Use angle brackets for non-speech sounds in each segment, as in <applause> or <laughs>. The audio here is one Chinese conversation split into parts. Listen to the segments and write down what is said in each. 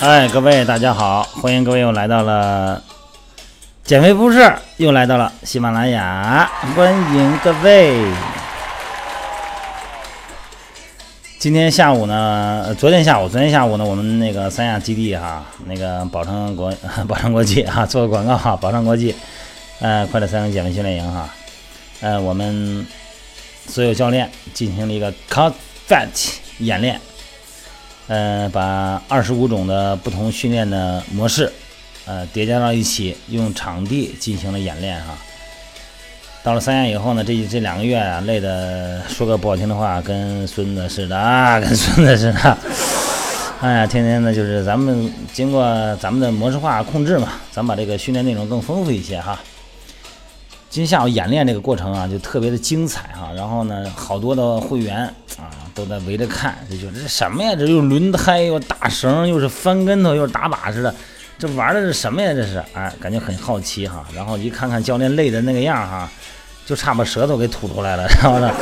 哎，各位大家好，欢迎各位又来到了减肥不是，又来到了喜马拉雅，欢迎各位。今天下午呢，昨天下午，昨天下午呢，我们那个三亚基地哈，那个宝昌国 <laughs> 宝昌国际哈，做个广告哈，宝昌国际，呃，快乐三个减肥训练营哈，呃，我们所有教练进行了一个 cut fat 演练。呃，把二十五种的不同训练的模式，呃，叠加到一起，用场地进行了演练哈。到了三亚以后呢，这这两个月啊，累的说个不好听的话，跟孙子似的 <laughs> 啊，跟孙子似的。<laughs> 哎呀，天天的就是咱们经过咱们的模式化控制嘛，咱把这个训练内容更丰富一些哈。今天下午演练这个过程啊，就特别的精彩哈。然后呢，好多的会员都在围着看，这就这什么呀？这又轮胎又大绳，又是翻跟头，又是打把似的，这玩的是什么呀？这是哎，感觉很好奇哈。然后一看看教练累的那个样哈，就差把舌头给吐出来了。然后呢，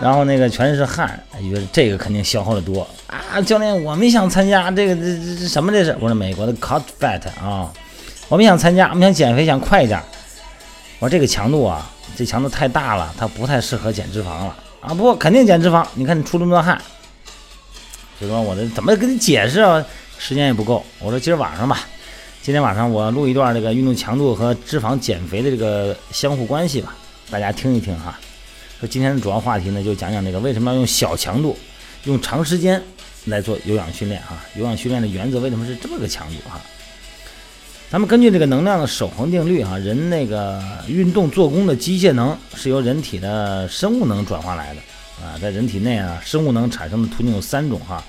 然后那个全是汗，以为这个肯定消耗的多啊。教练，我们想参加这个这这这什么这是？我说美国的 cut fat 啊，我们想参加，我们想减肥，想快一点。我说这个强度啊，这强度太大了，它不太适合减脂肪了啊！不过肯定减脂肪，你看你出这么多汗，就说我这怎么跟你解释啊？时间也不够。我说今儿晚上吧，今天晚上我录一段这个运动强度和脂肪减肥的这个相互关系吧，大家听一听哈。说今天的主要话题呢，就讲讲这个为什么要用小强度、用长时间来做有氧训练哈？有氧训练的原则为什么是这么个强度哈？咱们根据这个能量的守恒定律哈，人那个运动做功的机械能是由人体的生物能转化来的啊，在人体内啊，生物能产生的途径有三种哈，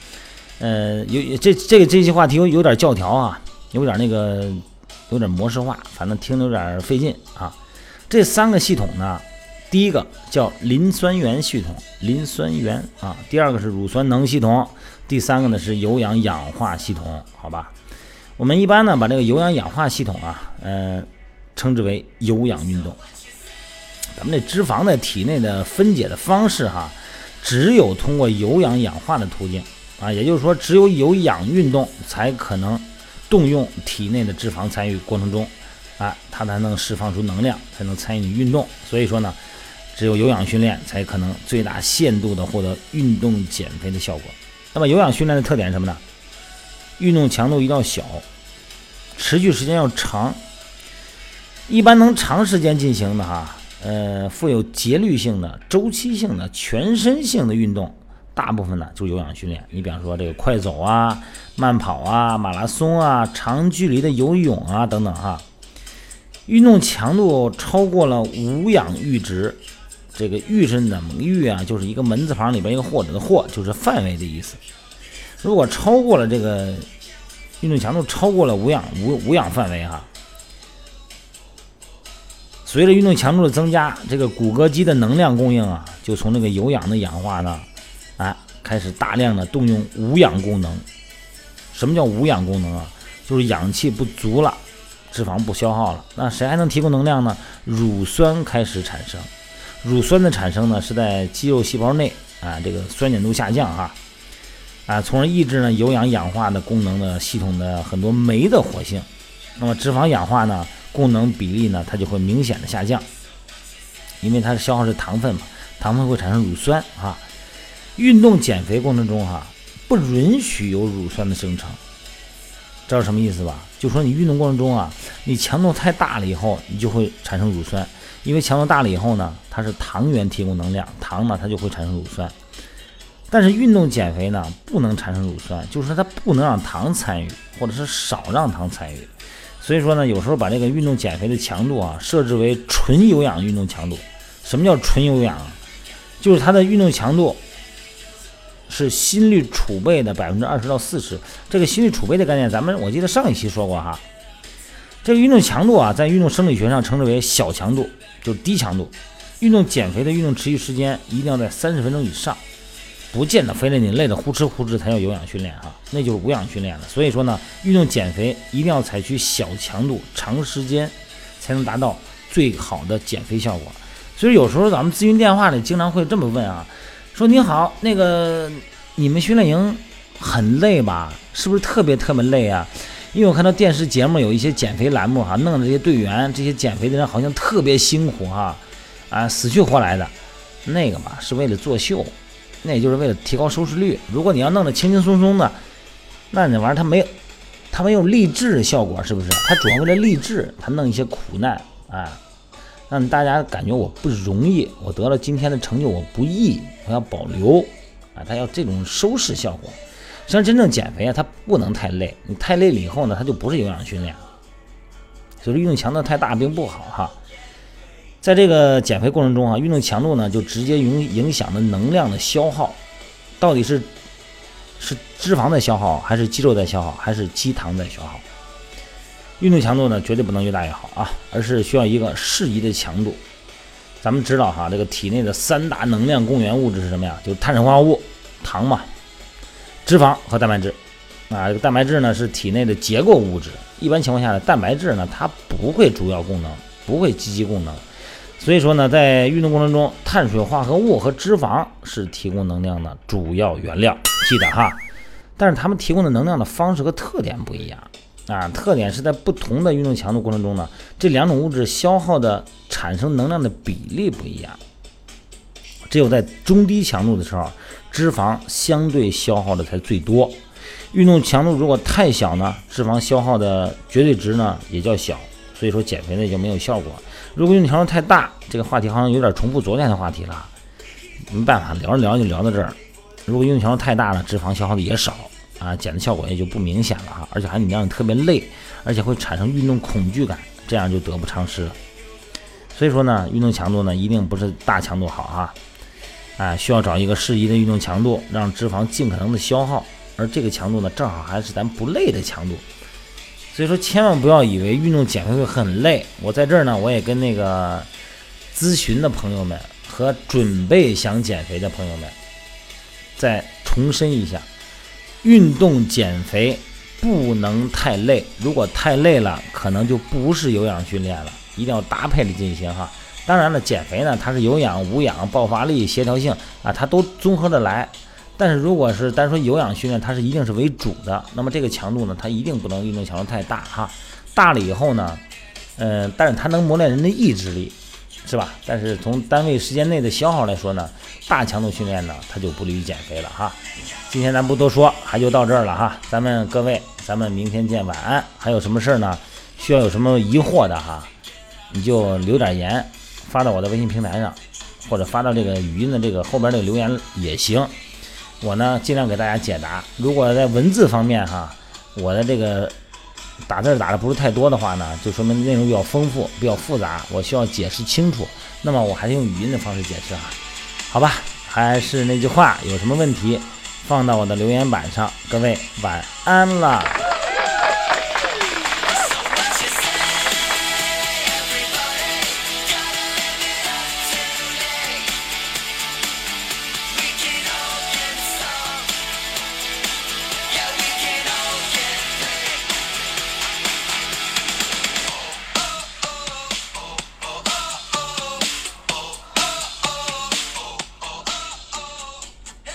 呃，有这这个这些话题有有点教条啊，有点那个有点模式化，反正听着有点费劲啊。这三个系统呢，第一个叫磷酸原系统，磷酸原啊，第二个是乳酸能系统，第三个呢是有氧氧化系统，好吧？我们一般呢，把这个有氧氧化系统啊，呃，称之为有氧运动。咱们这脂肪在体内的分解的方式哈，只有通过有氧氧化的途径啊，也就是说，只有有氧运动才可能动用体内的脂肪参与过程中啊，它才能释放出能量，才能参与你运动。所以说呢，只有有氧训练才可能最大限度的获得运动减肥的效果。那么有氧训练的特点是什么呢？运动强度一定要小，持续时间要长。一般能长时间进行的哈，呃，富有节律性的、周期性的、全身性的运动，大部分呢就是有氧训练。你比方说这个快走啊、慢跑啊、马拉松啊、长距离的游泳啊等等哈。运动强度超过了无氧阈值，这个阈是怎么阈啊？就是一个门字旁里边一个或者的或，就是范围的意思。如果超过了这个运动强度超过了无氧无无氧范围哈，随着运动强度的增加，这个骨骼肌的能量供应啊，就从那个有氧的氧化呢，啊，开始大量的动用无氧功能。什么叫无氧功能啊？就是氧气不足了，脂肪不消耗了，那谁还能提供能量呢？乳酸开始产生。乳酸的产生呢，是在肌肉细胞内啊，这个酸碱度下降哈。啊，啊从而抑制呢有氧氧化的功能的系统的很多酶的活性，那么脂肪氧化呢功能比例呢它就会明显的下降，因为它是消耗是糖分嘛，糖分会产生乳酸啊。运动减肥过程中哈不允许有乳酸的生成，知道什么意思吧？就说你运动过程中啊，你强度太大了以后，你就会产生乳酸，因为强度大了以后呢，它是糖原提供能量，糖呢它就会产生乳酸。但是运动减肥呢，不能产生乳酸，就是说它不能让糖参与，或者是少让糖参与。所以说呢，有时候把这个运动减肥的强度啊设置为纯有氧运动强度。什么叫纯有氧？就是它的运动强度是心率储备的 <laughs> 百分之二十到四十。这个心率储备的概念，咱们我记得上一期说过哈。这个运动强度啊，在运动生理学上称之为小强度，就是低强度。运动减肥的运动持续时间一定要在三十分钟以上。不见得非得你累得呼哧呼哧才叫有氧训练哈，那就是无氧训练了。所以说呢，运动减肥一定要采取小强度、长时间，才能达到最好的减肥效果。所以有时候咱们咨询电话里经常会这么问啊，说您好，那个你们训练营很累吧？是不是特别特别累啊？因为我看到电视节目有一些减肥栏目哈，弄的这些队员、这些减肥的人好像特别辛苦哈，啊，死去活来的，那个嘛是为了作秀，那也就是为了提高收视率。如果你要弄得轻轻松松的，那那玩意儿它没有，它没有励志效果，是不是？它主要为了励志，它弄一些苦难啊，让大家感觉我不容易，我得了今天的成就我不易，我要保留啊，它要这种收视效果。实际上，真正减肥啊，它不能太累。你太累了以后呢，它就不是有氧训练。所以说运动强度太大并不好哈。在这个减肥过程中啊，运动强度呢就直接影影响了能量的消耗，到底是是脂肪在消耗，还是肌肉在消耗，还是肌糖在消耗？运动强度呢绝对不能越大越好啊，而是需要一个适宜的强度。咱们知道哈，这个体内的三大能量供源物质是什么呀？就是碳水化合物、糖嘛。脂肪和蛋白质，啊，这个蛋白质呢是体内的结构物质。一般情况下呢，蛋白质呢它不会主要功能，不会积极功能。所以说呢，在运动过程中，碳水化合物和脂肪是提供能量的主要原料，记得哈。但是它们提供的能量的方式和特点不一样啊，特点是在不同的运动强度过程中呢，这两种物质消耗的产生能量的比例不一样。只有在中低强度的时候。脂肪相对消耗的才最多，运动强度如果太小呢，脂肪消耗的绝对值呢也较小，所以说减肥呢就没有效果。如果运动强度太大，这个话题好像有点重复昨天的话题了，没办法，聊着聊就聊到这儿。如果运动强度太大了，脂肪消耗的也少啊，减的效果也就不明显了啊，而且还你让你特别累，而且会产生运动恐惧感，这样就得不偿失了。所以说呢，运动强度呢一定不是大强度好啊。哎，需要找一个适宜的运动强度，让脂肪尽可能的消耗，而这个强度呢，正好还是咱不累的强度。所以说，千万不要以为运动减肥会很累。我在这儿呢，我也跟那个咨询的朋友们和准备想减肥的朋友们再重申一下：运动减肥不能太累，如果太累了，可能就不是有氧训练了，一定要搭配的进行哈。当然了，减肥呢，它是有氧、无氧、爆发力、协调性啊，它都综合的来。但是如果是单说有氧训练，它是一定是为主的。那么这个强度呢，它一定不能运动强度太大哈。大了以后呢，嗯，但是它能磨练人的意志力，是吧？但是从单位时间内的消耗来说呢，大强度训练呢，它就不利于减肥了哈。今天咱不多说，还就到这儿了哈。咱们各位，咱们明天见，晚安。还有什么事儿呢？需要有什么疑惑的哈，你就留点言。发到我的微信平台上，或者发到这个语音的这个后边这个留言也行。我呢尽量给大家解答。如果在文字方面哈，我的这个打字打的不是太多的话呢，就说明内容比较丰富、比较复杂，我需要解释清楚。那么我还是用语音的方式解释啊。好吧，还是那句话，有什么问题放到我的留言板上。各位晚安了。